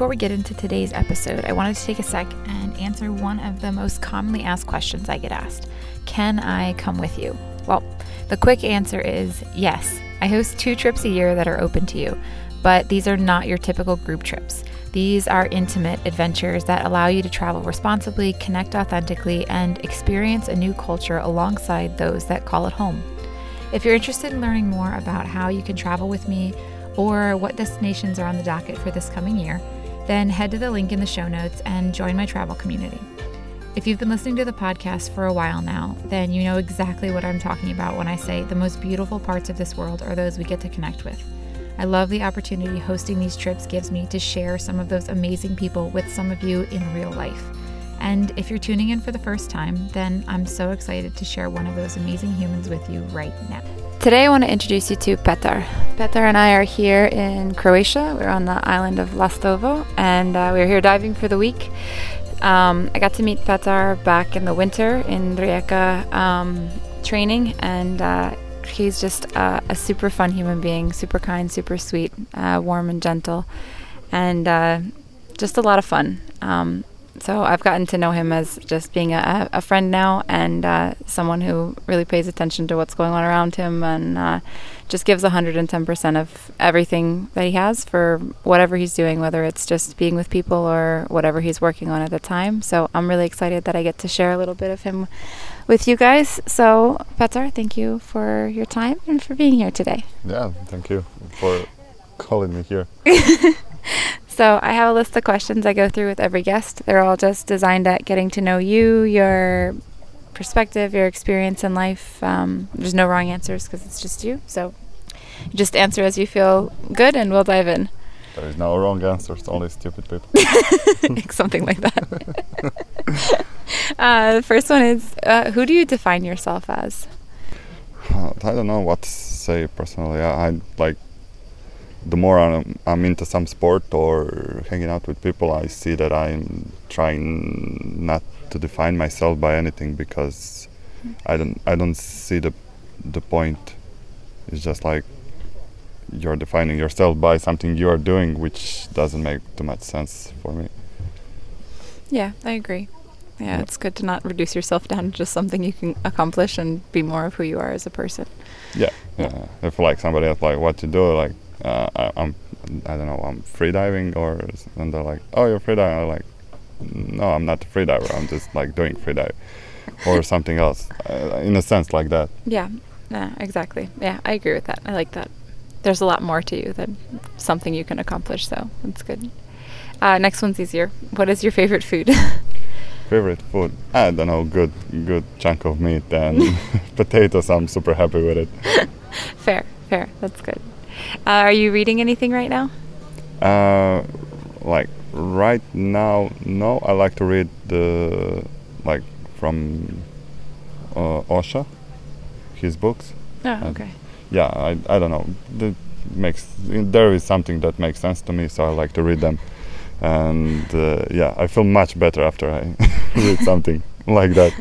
Before we get into today's episode, I wanted to take a sec and answer one of the most commonly asked questions I get asked Can I come with you? Well, the quick answer is yes. I host two trips a year that are open to you, but these are not your typical group trips. These are intimate adventures that allow you to travel responsibly, connect authentically, and experience a new culture alongside those that call it home. If you're interested in learning more about how you can travel with me or what destinations are on the docket for this coming year, then head to the link in the show notes and join my travel community. If you've been listening to the podcast for a while now, then you know exactly what I'm talking about when I say the most beautiful parts of this world are those we get to connect with. I love the opportunity hosting these trips gives me to share some of those amazing people with some of you in real life. And if you're tuning in for the first time, then I'm so excited to share one of those amazing humans with you right now. Today, I want to introduce you to Petar. Petar and I are here in Croatia. We're on the island of Lastovo, and uh, we're here diving for the week. Um, I got to meet Petar back in the winter in Rijeka um, training, and uh, he's just a super fun human being, super kind, super sweet, uh, warm and gentle, and uh, just a lot of fun. Um, so I've gotten to know him as just being a, a friend now and uh, someone who really pays attention to what's going on around him and uh, just gives 110% of everything that he has for whatever he's doing, whether it's just being with people or whatever he's working on at the time. So I'm really excited that I get to share a little bit of him with you guys. So, Petar, thank you for your time and for being here today. Yeah, thank you for calling me here. So I have a list of questions I go through with every guest. They're all just designed at getting to know you, your perspective, your experience in life. Um, there's no wrong answers because it's just you. So you just answer as you feel good, and we'll dive in. There is no wrong answers, only stupid people. Something like that. uh, the first one is uh, Who do you define yourself as? Uh, I don't know what to say personally. I, I like the more I'm, I'm, into some sport or hanging out with people, I see that I'm trying not to define myself by anything because I don't I don't see the the point. It's just like you're defining yourself by something you are doing, which doesn't make too much sense for me. Yeah, I agree. Yeah, yeah, it's good to not reduce yourself down to just something you can accomplish and be more of who you are as a person. Yeah, yeah. yeah. If like somebody else like what to do, like uh, I, am I don't know I'm freediving or and they're like oh you're freediving. I'm like no I'm not a freediver. I'm just like doing freedive. Or something else uh, in a sense like that. Yeah yeah exactly. Yeah I agree with that. I like that. There's a lot more to you than something you can accomplish so that's good. Uh, next one's easier. What is your favorite food? Favorite food? I don't know good good chunk of meat and potatoes. I'm super happy with it. Fair fair. That's good uh, are you reading anything right now? Uh, like right now, no. I like to read the like from uh, Osho, his books. Oh, okay. Yeah, I I don't know. The makes there is something that makes sense to me, so I like to read them. And uh, yeah, I feel much better after I read something like that.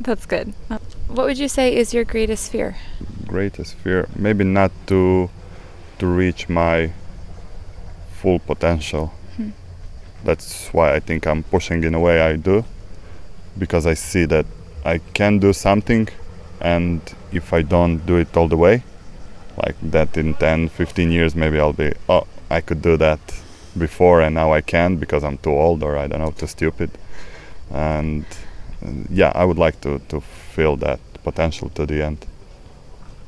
That's good. What would you say is your greatest fear? Greatest fear, maybe not to to reach my full potential. Hmm. That's why I think I'm pushing in a way I do because I see that I can do something and if I don't do it all the way, like that in 10, 15 years, maybe I'll be, oh, I could do that before and now I can't because I'm too old or I don't know, too stupid. And uh, yeah, I would like to, to feel that potential to the end.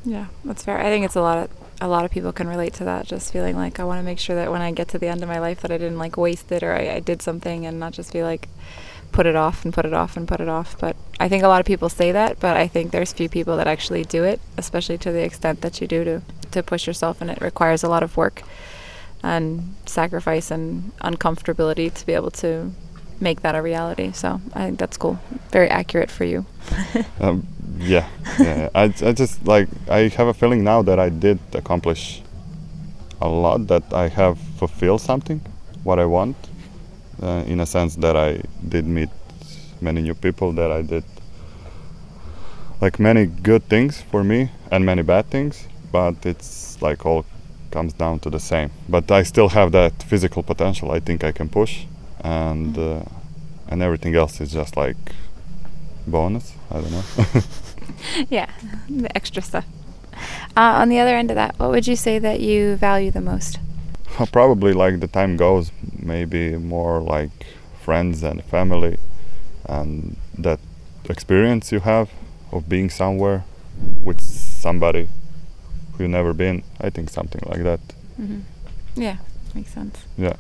Yeah, that's fair. I think it's a lot of a lot of people can relate to that just feeling like i want to make sure that when i get to the end of my life that i didn't like waste it or I, I, did something and not just be like put it off and put it off and put it off. But i think a lot of people say that but i think there's few people that actually do it especially to the extent that you do to to push yourself and it requires a lot of work and sacrifice and uncomfortability to be able to make that a reality. So I think that's cool. Very accurate for you. um, yeah, yeah. I, I just like I have a feeling now that I did accomplish a lot. That I have fulfilled something, what I want, uh, in a sense that I did meet many new people. That I did like many good things for me and many bad things, but it's like all comes down to the same. But I still have that physical potential. I think I can push, and uh, and everything else is just like bonus. I don't know. yeah, the extra stuff. Uh, on the other end of that, what would you say that you value the most? Probably like the time goes, maybe more like friends and family, and that experience you have of being somewhere with somebody who you've never been. I think something like that. hmm Yeah, makes sense. Yeah.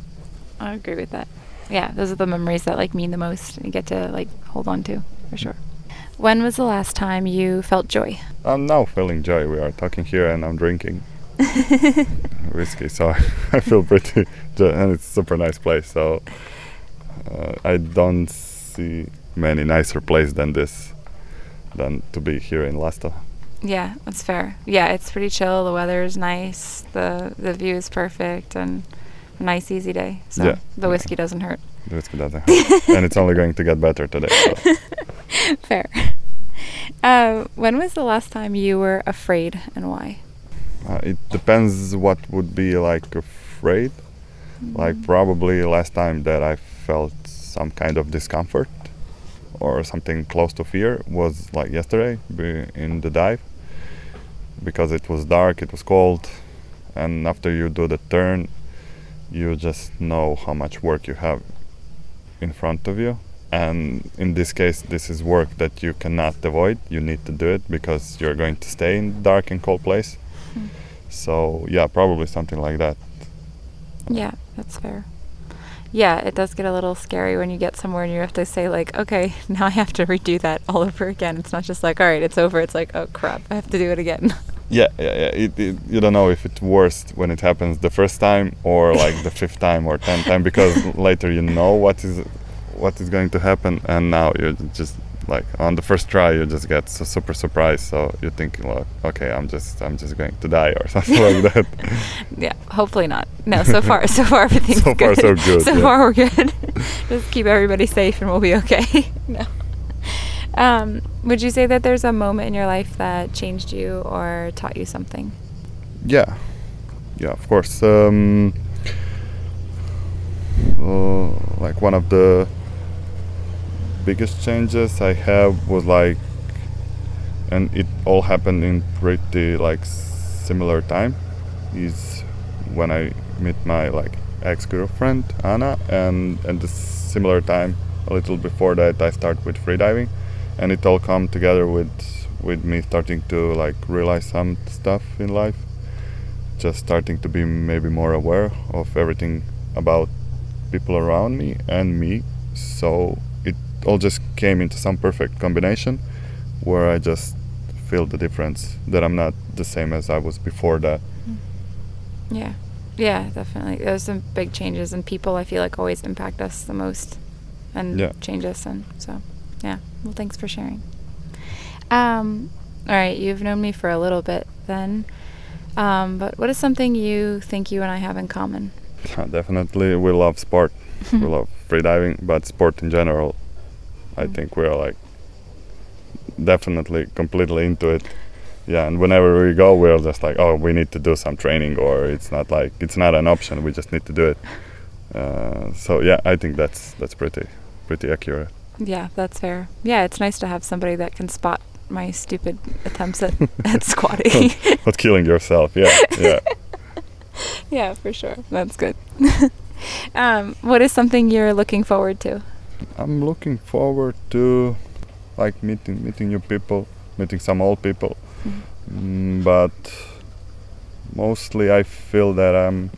I agree with that. Yeah, those are the memories that like mean the most. You get to like hold on to for sure. When was the last time you felt joy? I'm now feeling joy. We are talking here and I'm drinking whiskey, so I feel pretty. Jo- and it's a super nice place. So uh, I don't see many nicer place than this, than to be here in Lasta. Yeah, that's fair. Yeah, it's pretty chill. The weather is nice. the The view is perfect, and nice easy day. So Yeah. the whiskey doesn't hurt. The whiskey doesn't hurt. and it's only going to get better today. So. fair. Uh, when was the last time you were afraid, and why? Uh, it depends what would be like afraid. Like probably last time that I felt some kind of discomfort or something close to fear was like yesterday in the dive because it was dark, it was cold, and after you do the turn, you just know how much work you have in front of you. And in this case, this is work that you cannot avoid. You need to do it because you're going to stay in dark and cold place. Hmm. So yeah, probably something like that. Yeah, that's fair. Yeah, it does get a little scary when you get somewhere and you have to say like, okay, now I have to redo that all over again. It's not just like, all right, it's over. It's like, oh crap, I have to do it again. Yeah, yeah, yeah. It, it, you don't know if it's worse when it happens the first time or like the fifth time or tenth time because later you know what is what is going to happen, and now you're just like on the first try you just get so super surprised. So you think, like, okay, I'm just I'm just going to die or something like that. yeah, hopefully not. No, so far, so far everything's So good. far, so good, so yeah. far we're good. just keep everybody safe and we'll be okay. no. Um, would you say that there's a moment in your life that changed you or taught you something? yeah, yeah, of course. Um, uh, like one of the biggest changes I have was like, and it all happened in pretty like similar time. Is when I met my like ex-girlfriend Anna, and and the similar time a little before that I started with freediving, and it all come together with with me starting to like realize some stuff in life just starting to be maybe more aware of everything about people around me and me. So it all just came into some perfect combination where I just feel the difference that I'm not the same as I was before that. Mm. Yeah. Yeah, definitely. There's some big changes, and people I feel like always impact us the most and Yeah. change us. And so, yeah. Well, thanks for sharing. Um, all right, you've known me for a little bit then. Um, but what is something you think you and I have in common? Definitely, we love sport. we love freediving, but sport in general, I Mm. think we're like definitely completely into it. Yeah, and whenever we go, we're just like, oh, we need to do some training, or it's not like it's not an option. We just need to do it. Uh, so yeah, I think that's that's pretty pretty accurate. Yeah, that's fair. Yeah, it's nice to have somebody that can spot my stupid attempts at, at squatting. Not killing yourself. Yeah, yeah. yeah, for sure. That's good. um, what is something you're looking forward to? I'm looking forward to like meeting meeting new people, meeting some old people. Mm, but mostly I feel that I'm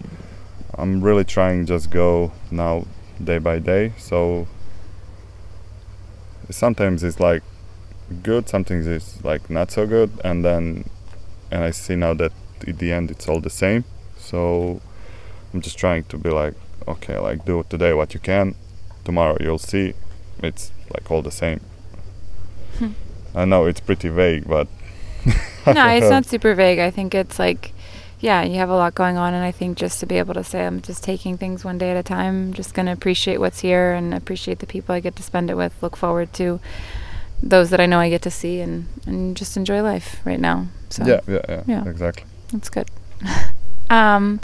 I'm really trying just go now day by day. So sometimes it's like good, sometimes it's like not so good, and then and I see now that at the end it's all the same. So I'm just trying to be like okay, like do today what you can, tomorrow you'll see it's like all the same. Hmm. I know it's pretty vague, but no, it's not super vague. I think it's like, yeah, you have a lot going on, and I think just to be able to say I'm just taking things one day at a time, just gonna appreciate what's here and appreciate the people I get to spend it with. Look forward to those that I know I get to see, and and just enjoy life right now. So yeah, yeah, yeah, Yeah. exactly. that's good. um,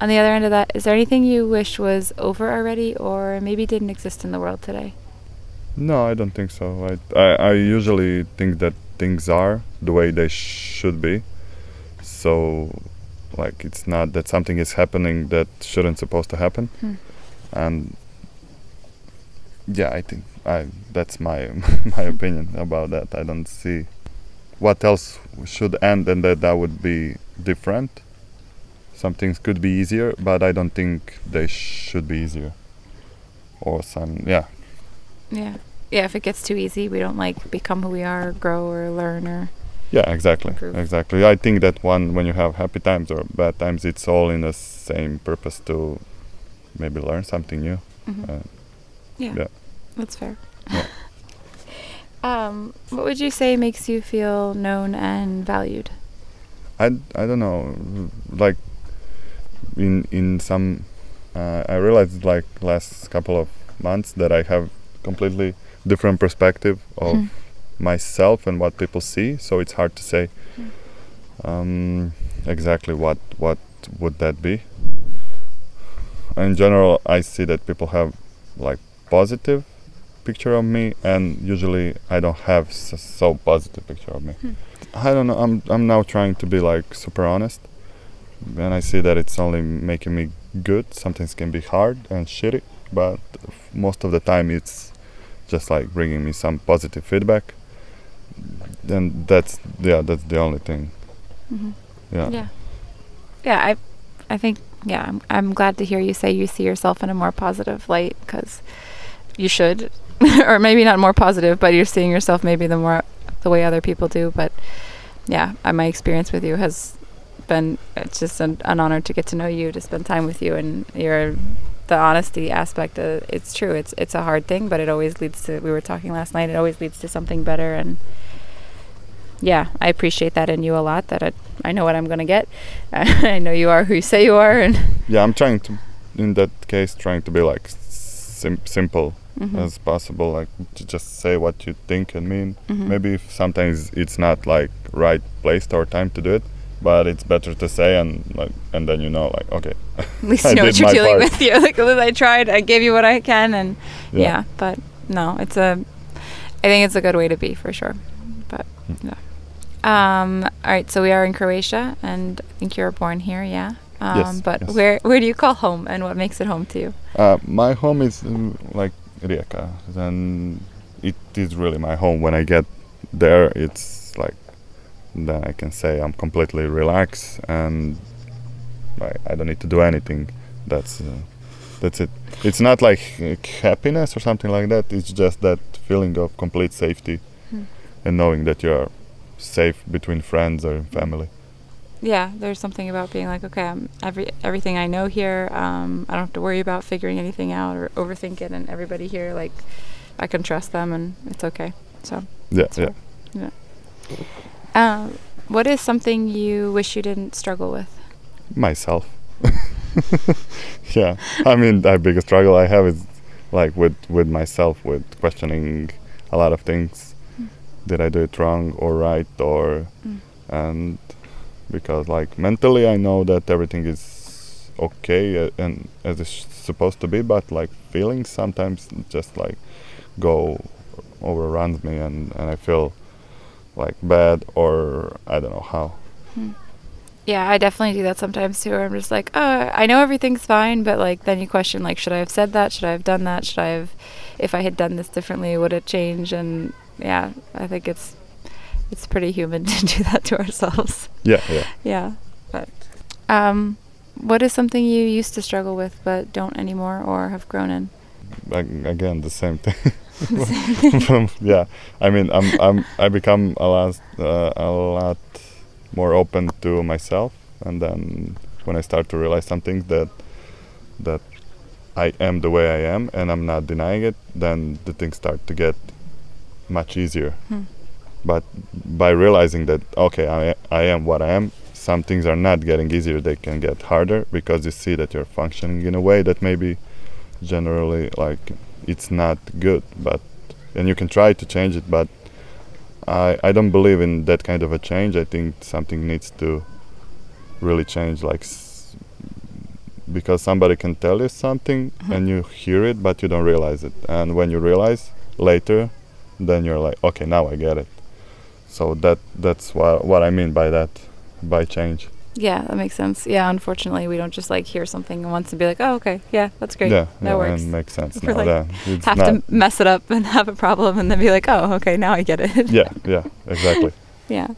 on the other end of that, is there anything you wish was over already, or maybe didn't exist in the world today? No, I don't think so. I, I, I usually think that things are the way they should be. So, like, it's not that something is happening that shouldn't supposed to happen. Hmm. And yeah, I think I that's my my opinion about that. I don't see what else should end and that that would be different. Some things could be easier, but I don't think they should be easier. Or some yeah, Yeah, yeah. If it gets too easy, we don't like become who we are, grow or learn or. Yeah, exactly, improve. exactly. I think that one when you have happy times or bad times, it's all in the same purpose to maybe learn something new. Mhm. Uh, yeah, yeah. that's fair. Yeah. um, what would you say makes you feel known and valued? I, I don't know, like in in some, uh, I realized like last couple of months that I have completely different perspective of Hmm. Myself and what people see. So it's hard to say um, exactly what what would that be. In general, I see that people have like positive picture of me, and usually I don't have s- so positive picture of me. Hmm. I don't know. I'm I'm now trying to be like super honest, and I see that it's only making me good. Sometimes can be hard and shitty, but f- most of the time it's just like bringing me some positive feedback. And that's yeah, that's the only thing. Mm-hmm. Yeah. Yeah. Yeah, I I think yeah, I'm I'm glad to hear you say you see yourself in a more positive light cuz you should or maybe not more positive, but you're seeing yourself maybe the more the way other people do, but yeah, I, my experience with you has been it's just an, an honor to get to know you, to spend time with you and your the honesty aspect uh, it's true. It's it's a hard thing, but it always leads to we were talking last night, it always leads to something better and yeah, I appreciate that in you a lot. That I, I know what I'm gonna get. I know you are who you say you are, and Yeah, I'm trying to, in that case, trying to be like sim- simple Mhm. as possible. Like to just say what you think and mean. Mhm. Maybe if sometimes it's not like right place or time to do it, but it's better to say and like and then you know like okay. at least you know what you're dealing part. with. You like I tried. I gave you what I can, and yeah. Yeah. But no, it's a. I think it's a good way to be for sure. But yeah. Um. All right. So we are in Croatia, and I think you were born here. Yeah. Um, Yes, But yes. where where do you call home, and what makes it home to you? Uh, my home is um, like Rijeka, and it is really my home. When I get there, it's like then I can say I'm completely relaxed and like I don't need to do anything. That's uh, that's it. It's not like uh, happiness or something like that. It's just that feeling of complete safety. And knowing that you're safe between friends or family. yeah, there's something about being like, okay, I'm every everything I know here. Um, I don't have to worry about figuring anything out or overthink it, and everybody here, like, I can trust them, and it's okay. So, Yeah, yeah. fair. um, what is something you wish you didn't struggle with? myself. yeah, I mean, the biggest struggle I have is like with with myself, with questioning a lot of things. Did I do it wrong or right or Mm. and because like mentally I know that everything is okay uh, and as it's supposed to be, but like feelings sometimes just like go overruns me and and I feel like bad or I don't know how. Yeah, I definitely do that sometimes too. Where I'm just like, oh, I know everything's fine, but like then you question like, should I have said that? Should I have done that? Should I have, if I had done this differently, would it change? And yeah, I think it's it's pretty human to do that to ourselves. Yeah, yeah. Yeah, but um, what is something you used to struggle with but don't anymore or have grown in? Ag- again the same thing From- yeah i mean i'm i'm i become a lot uh, a lot more open to myself and then when i start to realize something that that I am the way I am and I'm not denying it, then the things start to get much easier. Hmm. But by realizing that okay, I I am what I am, some things are not getting easier; they can get harder because you see that you're functioning in a way that maybe generally like it's not good. But and you can try to change it, but I I don't believe in that kind of a change. I think something needs to really change, like. Because somebody can tell you something Mhm. and you hear it but you don't realize it and when you realize later then you're like okay now i get it so that that's what what i mean by that by change Yeah, that makes sense. Yeah, unfortunately, we don't just like hear something and once and be like, "Oh, okay, yeah, that's great." yeah, that yeah works. and makes sense We're now like, it's Have to mess it up and have a problem, and then be like, "Oh, okay, now I get it." yeah yeah exactly yeah,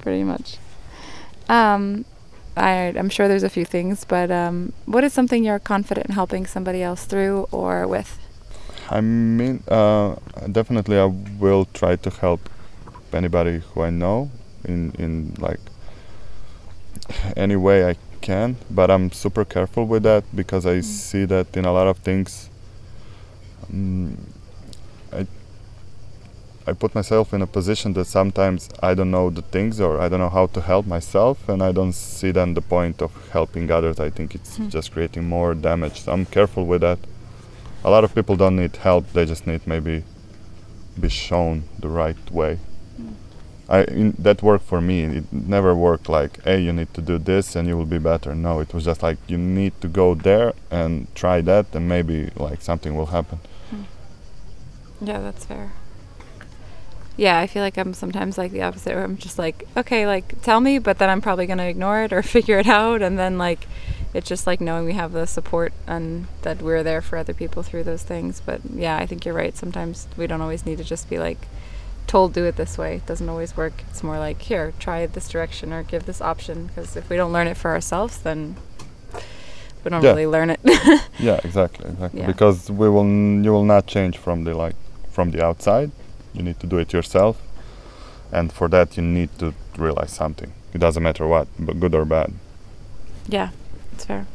pretty much. Um, I, I'm sure there's a few things, but um, what is something you're confident in helping somebody else through or with? I mean uh, definitely i will try to help anybody who i know in in like any way i can but i'm super careful with that because i Mm. see that in a lot of things mm, i i put myself in a position that sometimes i don't know the things or i don't know how to help myself and i don't see then the point of helping others i think it's Hmm. just creating more damage so i'm careful with that a lot of people don't need help they just need maybe be shown the right way Mm. I in, that worked for me. It never worked like, hey, you need to do this and you will be better. No, it was just like you need to go there and try that, and maybe like something will happen. Yeah, that's fair. Yeah, I feel like I'm sometimes like the opposite where I'm just like, okay, like tell me, but then I'm probably going to ignore it or figure it out. And then like, it's just like knowing we have the support and that we're there for other people through those things. But yeah, I think you're right. Sometimes we don't always need to just be like told do it this way. It doesn't always work. It's more like, here, try this direction or give this option. Because if we don't learn it for ourselves, then we don't Yeah. really learn it. Yeah, exactly, exactly. Yeah. Because we will, n- you will not change from the like from the outside. You need to do it yourself, and for that you need to realize something. It doesn't matter what, but good or bad. Yeah, that's fair.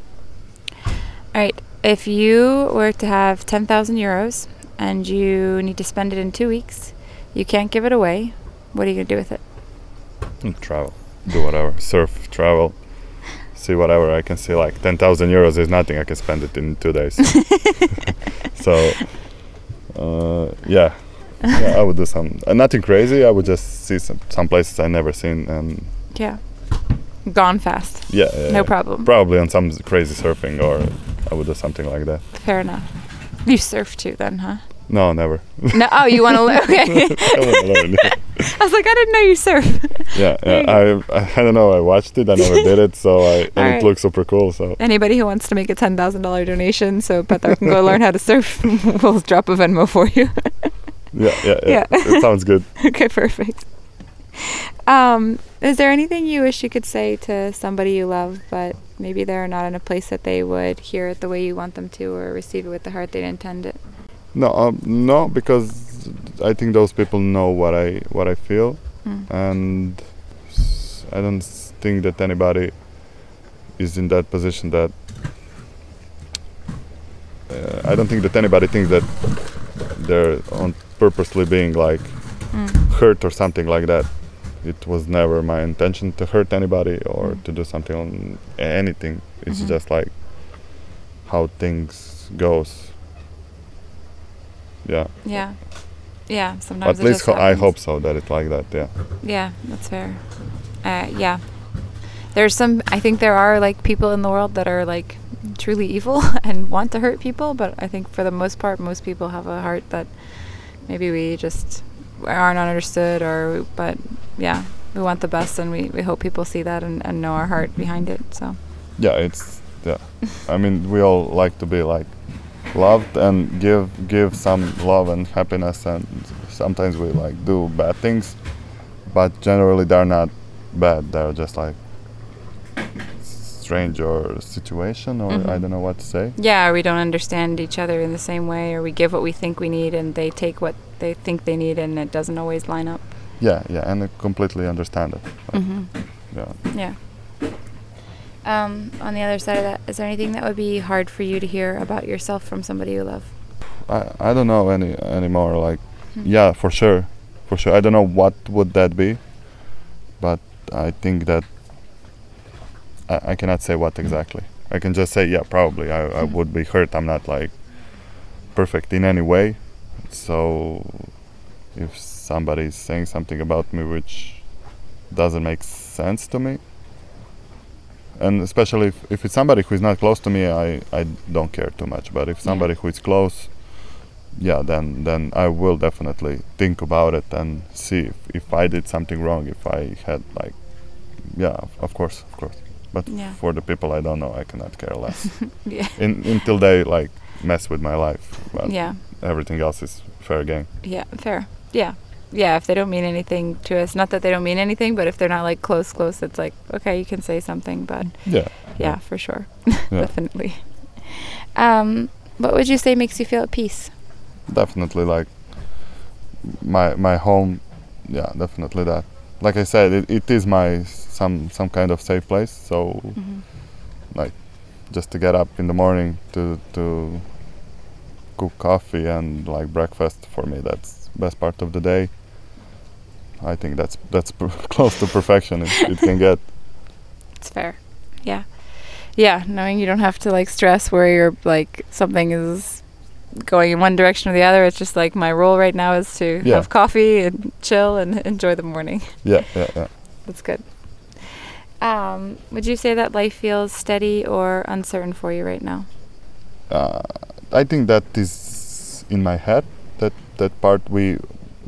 All right. If you were to have 10,000 euros and you need to spend it in two weeks, you can't give it away, what are you going to do with it? Mm, Travel, do whatever, surf, travel, see whatever I can see. Like ten thousand euros is nothing. I can spend it in two days. so, uh, yeah, yeah, I would do some uh, nothing crazy. I would just see some some places I never seen, and Yeah. Gone fast. yeah, yeah, No yeah. problem. Probably on some crazy surfing, or I would do something like that. Fair enough. You surf too, then, huh? No, never. No. Oh, you want to learn? Okay. I wanna learn. I was like, I didn't know you surf. yeah, yeah. I, I I don't know. I watched it. I never did it. So I and Alright. it looks super cool. So Anybody who wants to make a ten thousand dollar donation so Petar can go learn how to surf, we'll drop a Venmo for you. yeah, yeah, yeah. Yeah. it sounds good. okay, perfect. Um, is there anything you wish you could say to somebody you love, but maybe they're not in a place that they would hear it the way you want them to, or receive it with the heart they'd intend it? No, um, no, because I think those people know what I what I feel, Mm. and I don't think that anybody is in that position that. Uh, I don't think that anybody thinks that they're on purposely being like Mm. hurt or something like that. It was never my intention to hurt anybody or Mm. to do something on anything. It's Mhm. just like how things goes. Yeah. Yeah, yeah. Sometimes At least ho- I hope so that it's like that. Yeah. Yeah, that's fair. Uh, yeah, there's some. I think there are like people in the world that are like truly evil and want to hurt people, but I think for the most part, most people have a heart that maybe we just aren't understood, or but yeah, we want the best, and we, we hope people see that and, and know our heart behind it. So Yeah. It's yeah. I mean, we all like to be like loved and give give some love and happiness, and sometimes we like do bad things, but generally they're not bad. They're just like strange or situation or I Mhm. don't know what to say. yeah, we don't understand each other in the same way, or we give what we think we need, and they take what they think they need, and it doesn't always line up. Yeah, yeah, and I completely understand it. Like, hmm Yeah. Yeah. Um, on the other side of that, is there anything that would be hard for you to hear about yourself from somebody you love? I, I don't know any anymore. Like, Hmm. yeah, for sure, for sure. I don't know what would that be, but I think that I, I cannot say what exactly. I can just say, yeah, probably I, I Hmm. would be hurt. I'm not like perfect in any way. So if somebody is saying something about me which doesn't make sense to me, and especially if, if it's somebody who is not close to me, I, I don't care too much. But if somebody who is close, yeah, then then I will definitely think about it and see if, if I did something wrong, if I had like, yeah, of- of course, of course. But Yeah. for the people I don't know, I cannot care less. Yeah. In, until they like mess with my life, but Yeah. Everything else is fair game. Yeah. Fair. Yeah. Yeah. If they don't mean anything to us, not that they don't mean anything, but if they're not like close, close, it's like okay, you can say something, but Yeah. yeah, for sure, Yeah. definitely. Um, what would you say makes you feel at peace? definitely like my my home yeah definitely that like i said it, it is my some some kind of safe place so Mm-hmm. just to get up in the morning to to cook coffee and like breakfast for me that's best part of the day i think that's that's close to perfection it, it can get It's fair. Yeah. Yeah, knowing you don't have to like stress where you're like something is going in one direction or the other. It's just like my role right now is to Yeah. have coffee and chill and enjoy the morning. yeah yeah yeah That's good. Um, would you say that life feels steady or uncertain for you right now? Uh, I think that is in my head. That that part we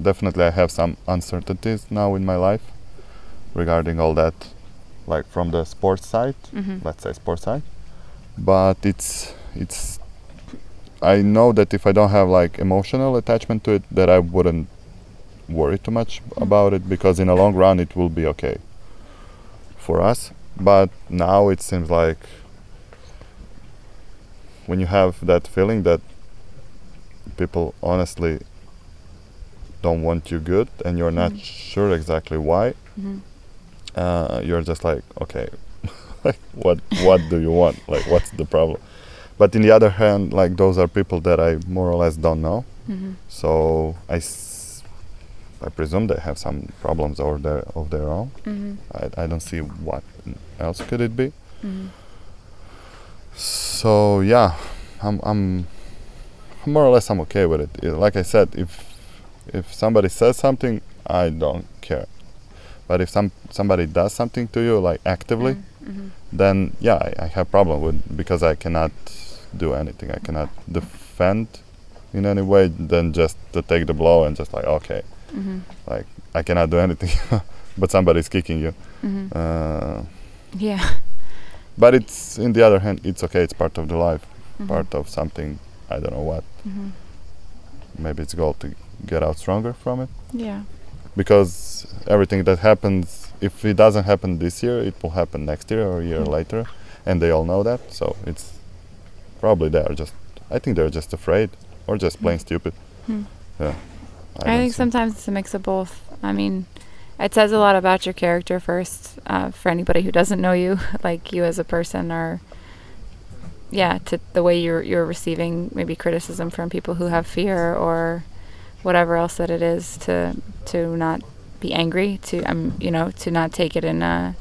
definitely I have some uncertainties now in my life regarding all that, like from the sports side, Mm-hmm. let's say sports side. But it's it's I know that if I don't have like emotional attachment to it, that I wouldn't worry too much about it because in the long run it will be okay for us. But now it seems like when you have that feeling that people honestly don't want you good and you're not Mhm. sure exactly why Mm-hmm. uh, you're just like okay like what what do you want like what's the problem but in the other hand like those are people that i more or less don't know Mm-hmm. so i s- I presume they have some problems of their of their own Mm-hmm. I, I don't see what else could it be Mm-hmm. So yeah i'm i'm more or less i'm okay with it like i said if if somebody says something i don't care but if some somebody does something to you like actively Mm-hmm. then yeah I, I have problem with because i cannot do anything i cannot defend in any way than just to take the blow and just like okay Mm-hmm. like i cannot do anything but somebody's kicking you Mm-hmm. uh, Yeah. But it's in the other hand it's okay it's part of the life Mhm. part of something i don't know what Mm-hmm. maybe it's goal to get out stronger from it Yeah. because everything that happens if it doesn't happen this year it will happen next year or a year Mm. later and they all know that so it's probably they are just i think they're just afraid or just plain Mm. stupid Hmm. yeah I, don't think see- sometimes it's a mix of both. I mean, it says a lot about your character first. Uh, for anybody who doesn't know you, like you as a person, or yeah, to the way you're you're receiving maybe criticism from people who have fear or whatever else that it is to to not be angry, to um you know to not take it in a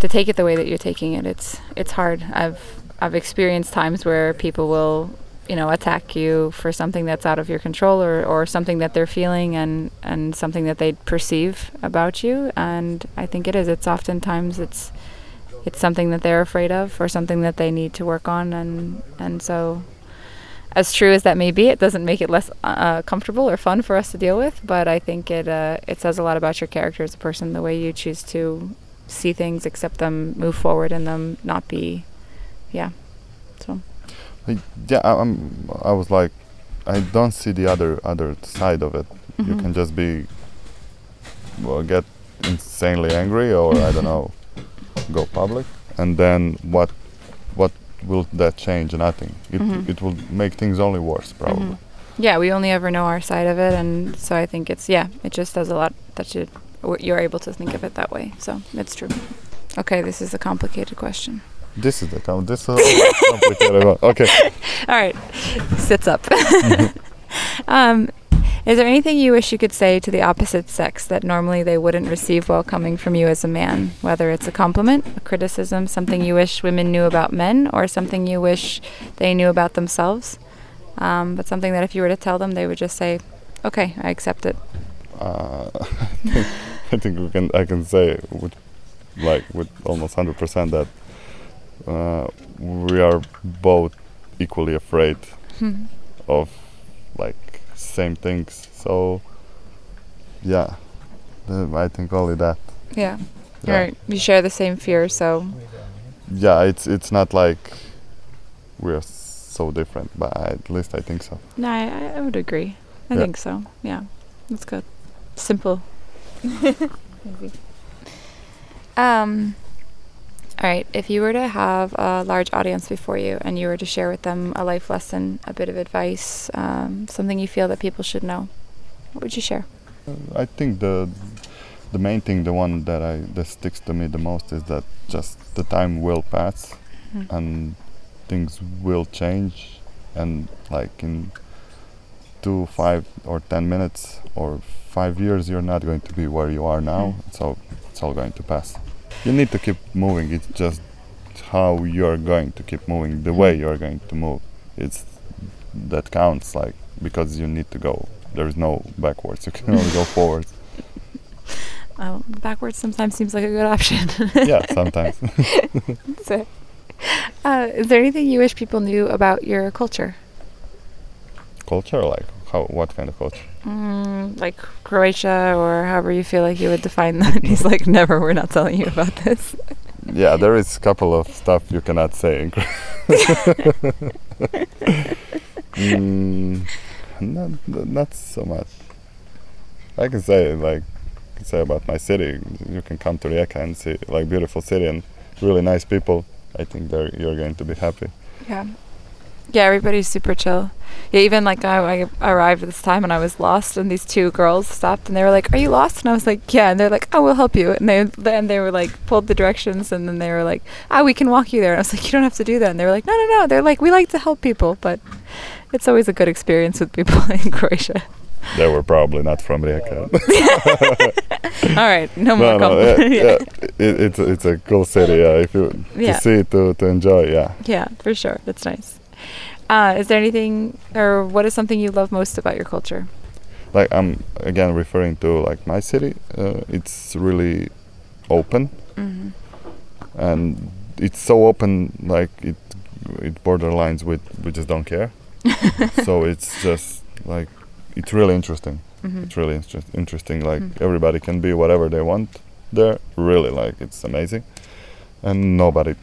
to take it the way that you're taking it. It's it's hard. I've I've experienced times where people will you know attack you for something that's out of your control or, or something that they're feeling and and something that they perceive about you. And i think it is. It's oftentimes it's it's something that they're afraid of or something that they need to work on. And and so as true as that may be it doesn't make it less uh, comfortable or fun for us to deal with. But i think it uh, it says a lot about your character as a person the way you choose to see things accept them move forward in them not be yeah so I- yeah I, I'm, I was like i don't see the other other side of it you Mhm. can just be well get insanely angry or i don't know go public and then what what will that change nothing it, Mhm. it will make things only worse probably Mhm. Yeah, we only ever know our side of it, and so I think it's yeah, it just does a lot that you you're able to think of it that way. So it's true. Okay, this is a complicated question. This is the com- this is complicated one. Okay. All right, sits up. um, is there anything you wish you could say to the opposite sex that normally they wouldn't receive while coming from you as a man? Whether it's a compliment, a criticism, something you wish women knew about men, or something you wish they knew about themselves? Um, but something that if you were to tell them, they would just say, "Okay, I accept it." Uh, I think we can. I can say with like with almost hundred percent that uh, we are both equally afraid Hmm. of like same things. So yeah, I think only that. Yeah. Yeah. All right. You share the same fear, so Yeah, it's it's not like we're so different, but at least I think so. no, I, I- I would agree. I Yeah. think so. Yeah, that's good. Simple. Um. All right. If you were to have a large audience before you, and you were to share with them a life lesson, a bit of advice, um, something you feel that people should know, what would you share? I think the the main thing, the one that I that sticks to me the most is that just the time will pass Mhm. and things will change, and like in two, five, or ten minutes or five years, you're not going to be where you are now. So it's all going to pass. You need to keep moving. It's just how you're going to keep moving, the way you're going to move. It's that counts. Like because you need to go. There is no backwards. You can only go forwards. Oh, backwards sometimes seems like a good option. Yeah, sometimes. so, uh, is there anything you wish people knew about your culture? culture, like how? What kind of culture? Mm, like Croatia, or however you feel like you would define that. He's like, never. We're not telling you about this. Yeah, there is a couple of stuff you cannot say. mm, not, not so much. I can say like can say about my city. You can come to Rijeka and see like beautiful city and really nice people. I think you're going to be happy. Yeah. Yeah, everybody's super chill. Yeah, even like I, I arrived at this time and I was lost, and these two girls stopped and they were like, "Are you lost?" And I was like, "Yeah." And they're like, "Oh, we'll help you." And they then they were like pulled the directions, and then they were like, "Ah, we can walk you there." And I was like, "You don't have to do that." And they were like, "No, no, no." They're like, "We like to help people, but it's always a good experience with people in Croatia." They were probably not from Rijeka. All right, no more no, no, yeah, yeah. It, it's a- it's a cool city. Yeah, if you Yeah. to see to to enjoy. Yeah. Yeah, for sure. That's nice. Uh, is there anything, or what is something you love most about your culture? like I'm again referring to like my city. Uh, it's really open Mm-hmm. and it's so open like it it borderlines with we just don't care. so it's just like it's really interesting. Mm-hmm. It's really inter- interesting. Like Mm. everybody can be whatever they want there. Really, like it's amazing, and nobody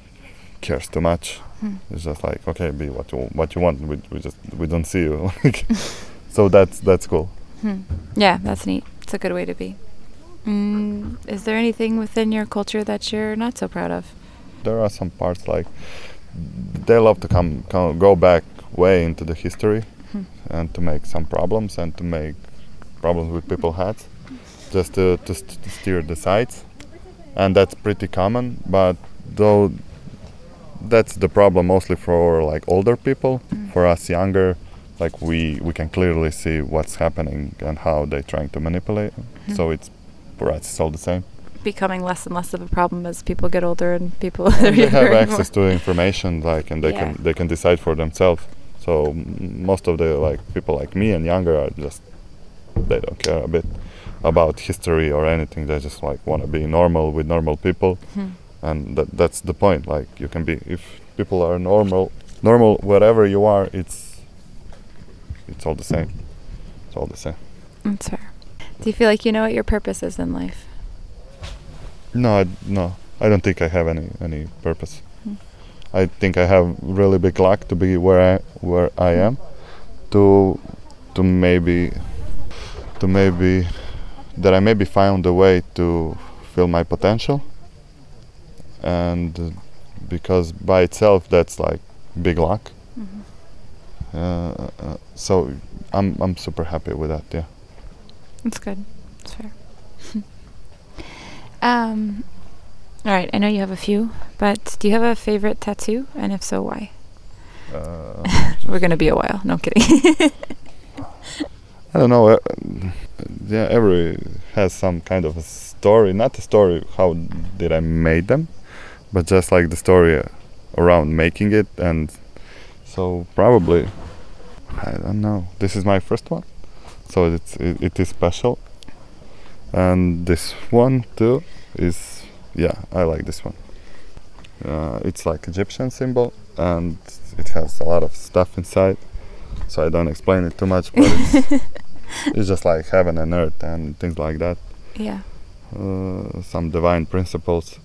cares too much. Hmm. It's just like okay, be what you what you want. We, we just we don't see you. so that's that's cool. Hmm. Yeah, that's neat. It's a good way to be. Mm, is there anything within your culture that you're not so proud of? there are some parts like they love to come, come go back way into the history Hmm. and to make some problems and to make problems with people had just to, to, st- to steer the sides and that's pretty common but though that's the problem mostly for like older people Mm. for us younger like we we can clearly see what's happening and how they're trying to manipulate Hmm. so it's for us it's all the same Becoming less and less of a problem as people get older and people And are they have access to information like and they Yeah. can they can decide for themselves so m- most of the like people like me and younger are just they don't care a bit about history or anything they just like want to be normal with normal people Hmm. And that that's the point like you can be if people are normal normal wherever you are it's it's all the same it's all the same That's fair. Do you feel like you know what your purpose is in life? No, I, no, I don't think I have any any purpose. Hmm. I think I have really big luck to be where I where I am, to to maybe to maybe that I maybe found a way to fill my potential, and uh, because by itself that's like big luck. Mm-hmm. Uh, uh, so I'm I'm super happy with that. Yeah. That's good. That's fair. um, All right, I know you have a few, but do you have a favorite tattoo? And if so, why? Uh, We're going to be a while. No I'm kidding. I don't know. Uh, yeah, every has some kind of a story. Not a story how did I made them, but just like the story around making it, and so probably I don't know. This is my first one, so it's it, it is special, and this one too is yeah I like this one. Uh, it's like Egyptian symbol, and it has a lot of stuff inside so I don't explain it too much, but it's, it's just like heaven and earth and things like that. yeah. Uh, some divine principles.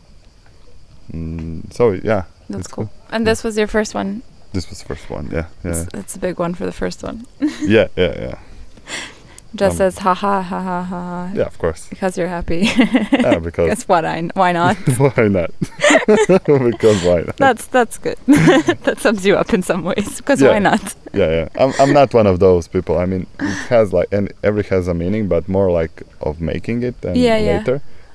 Mm, so yeah, That's it's cool. And this was your first one. This was the first one. Yeah, yeah, That's, a big one for the first one. yeah, yeah, yeah. Just Um, says ha ha ha ha ha. Yeah, of course. Because you're happy. Yeah, because Guess what? I why not? why not? because why not? That's that's good. that sums you up in some ways. Because Yeah. why not? yeah, yeah. I'm, I'm not one of those people. I mean, it has like and every has a meaning, but more like of making it and Yeah, yeah.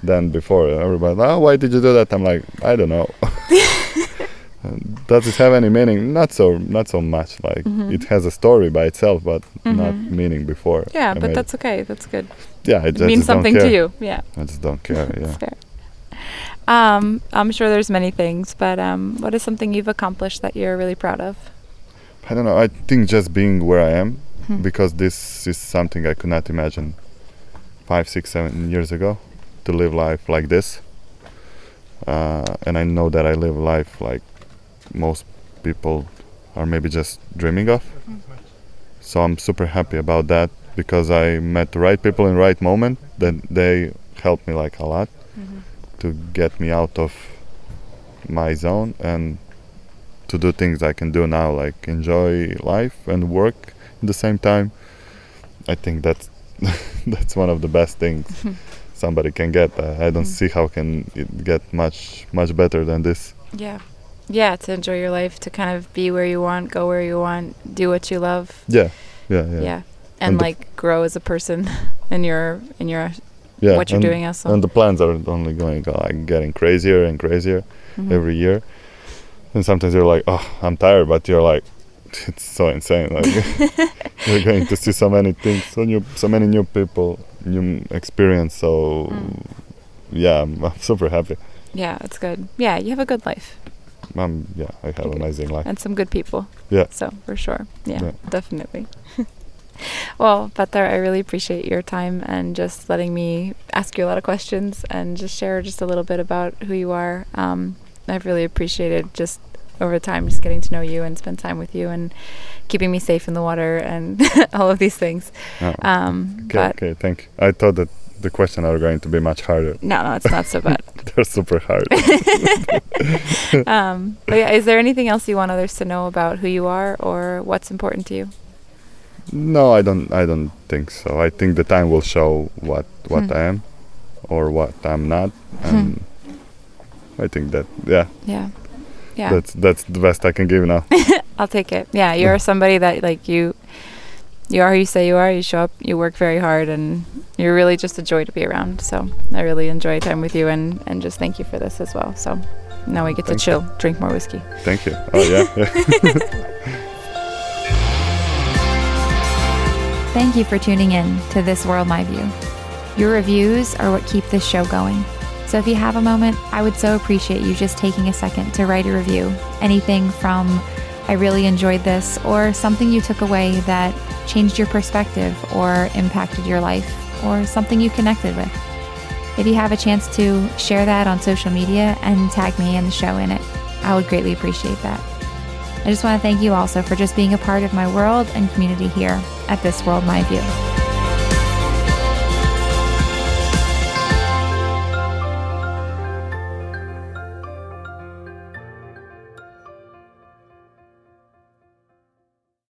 Than before. Everybody, oh, why did you do that? I'm like, I don't know. Does it have any meaning? Not so, not so much. Like Mhm. it has a story by itself, but not Mhm. meaning before. Yeah, I but that's okay. That's good. yeah, I It means something to you. Yeah. I just don't care. Yeah. Fair. Um, I'm sure there's many things, but um, what is something you've accomplished that you're really proud of? I don't know. I think just being where I am, Hmm. because this is something I could not imagine five, six, seven years ago to live life like this. Uh, and I know that I live life like most people are maybe just dreaming of. So I'm super happy about that because I met the right people in the right moment. That they helped me like a lot to get me out of my zone and to do things I can do now, like enjoy life and work at the same time. I think that's that's one of the best things somebody can get. Uh, I don't Mm. see how can it get much much better than this. Yeah. Yeah, to enjoy your life, to kind of be where you want, go where you want, do what you love. Yeah, yeah, yeah, Yeah. And, And like grow as a person in your in your Yeah, what you're and, doing also. And the plans are only going like getting crazier and crazier Mhm. every year. And sometimes you're like, oh, I'm tired, but you're like, it's so insane. Like you're going to see so many things, so new, so many new people, new experience. So Mm. yeah, I'm, I'm super happy. Yeah, it's good. Yeah, you have a good life Um, yeah, I have an amazing life. and some good people. Yeah. So for sure. Yeah, Yeah. definitely. well, Petar, I really appreciate your time and just letting me ask you a lot of questions and just share just a little bit about who you are. Um, I've really appreciated just over time just getting to know you and spend time with you and keeping me safe in the water and all of these things. Oh, Um, okay, okay, thank you. I thought that the questions are going to be much harder. no, no, it's not so bad. They're super hard. um, but yeah, is there anything else you want others to know about who you are or what's important to you? no, I don't. I don't think so. I think the time will show what what Hmm. I am, or what I'm not, and I think that yeah, Yeah. Yeah. that's that's the best I can give now. I'll take it. Yeah, you're somebody that like you you are who you say you are, you show up, you work very hard and you're really just a joy to be around. So I really enjoy time with you and, and just thank you for this as well. So now we get Thank to you. chill, drink more whiskey. Thank you. Oh yeah. yeah. Thank you for tuning in to This World My View. Your reviews are what keep this show going. So if you have a moment, I would so appreciate you just taking a second to write a review. Anything from I really enjoyed this or something you took away that changed your perspective or impacted your life or something you connected with. If you have a chance to share that on social media and tag me and the show in it, I would greatly appreciate that. I just want to thank you also for just being a part of my world and community here at This World My View.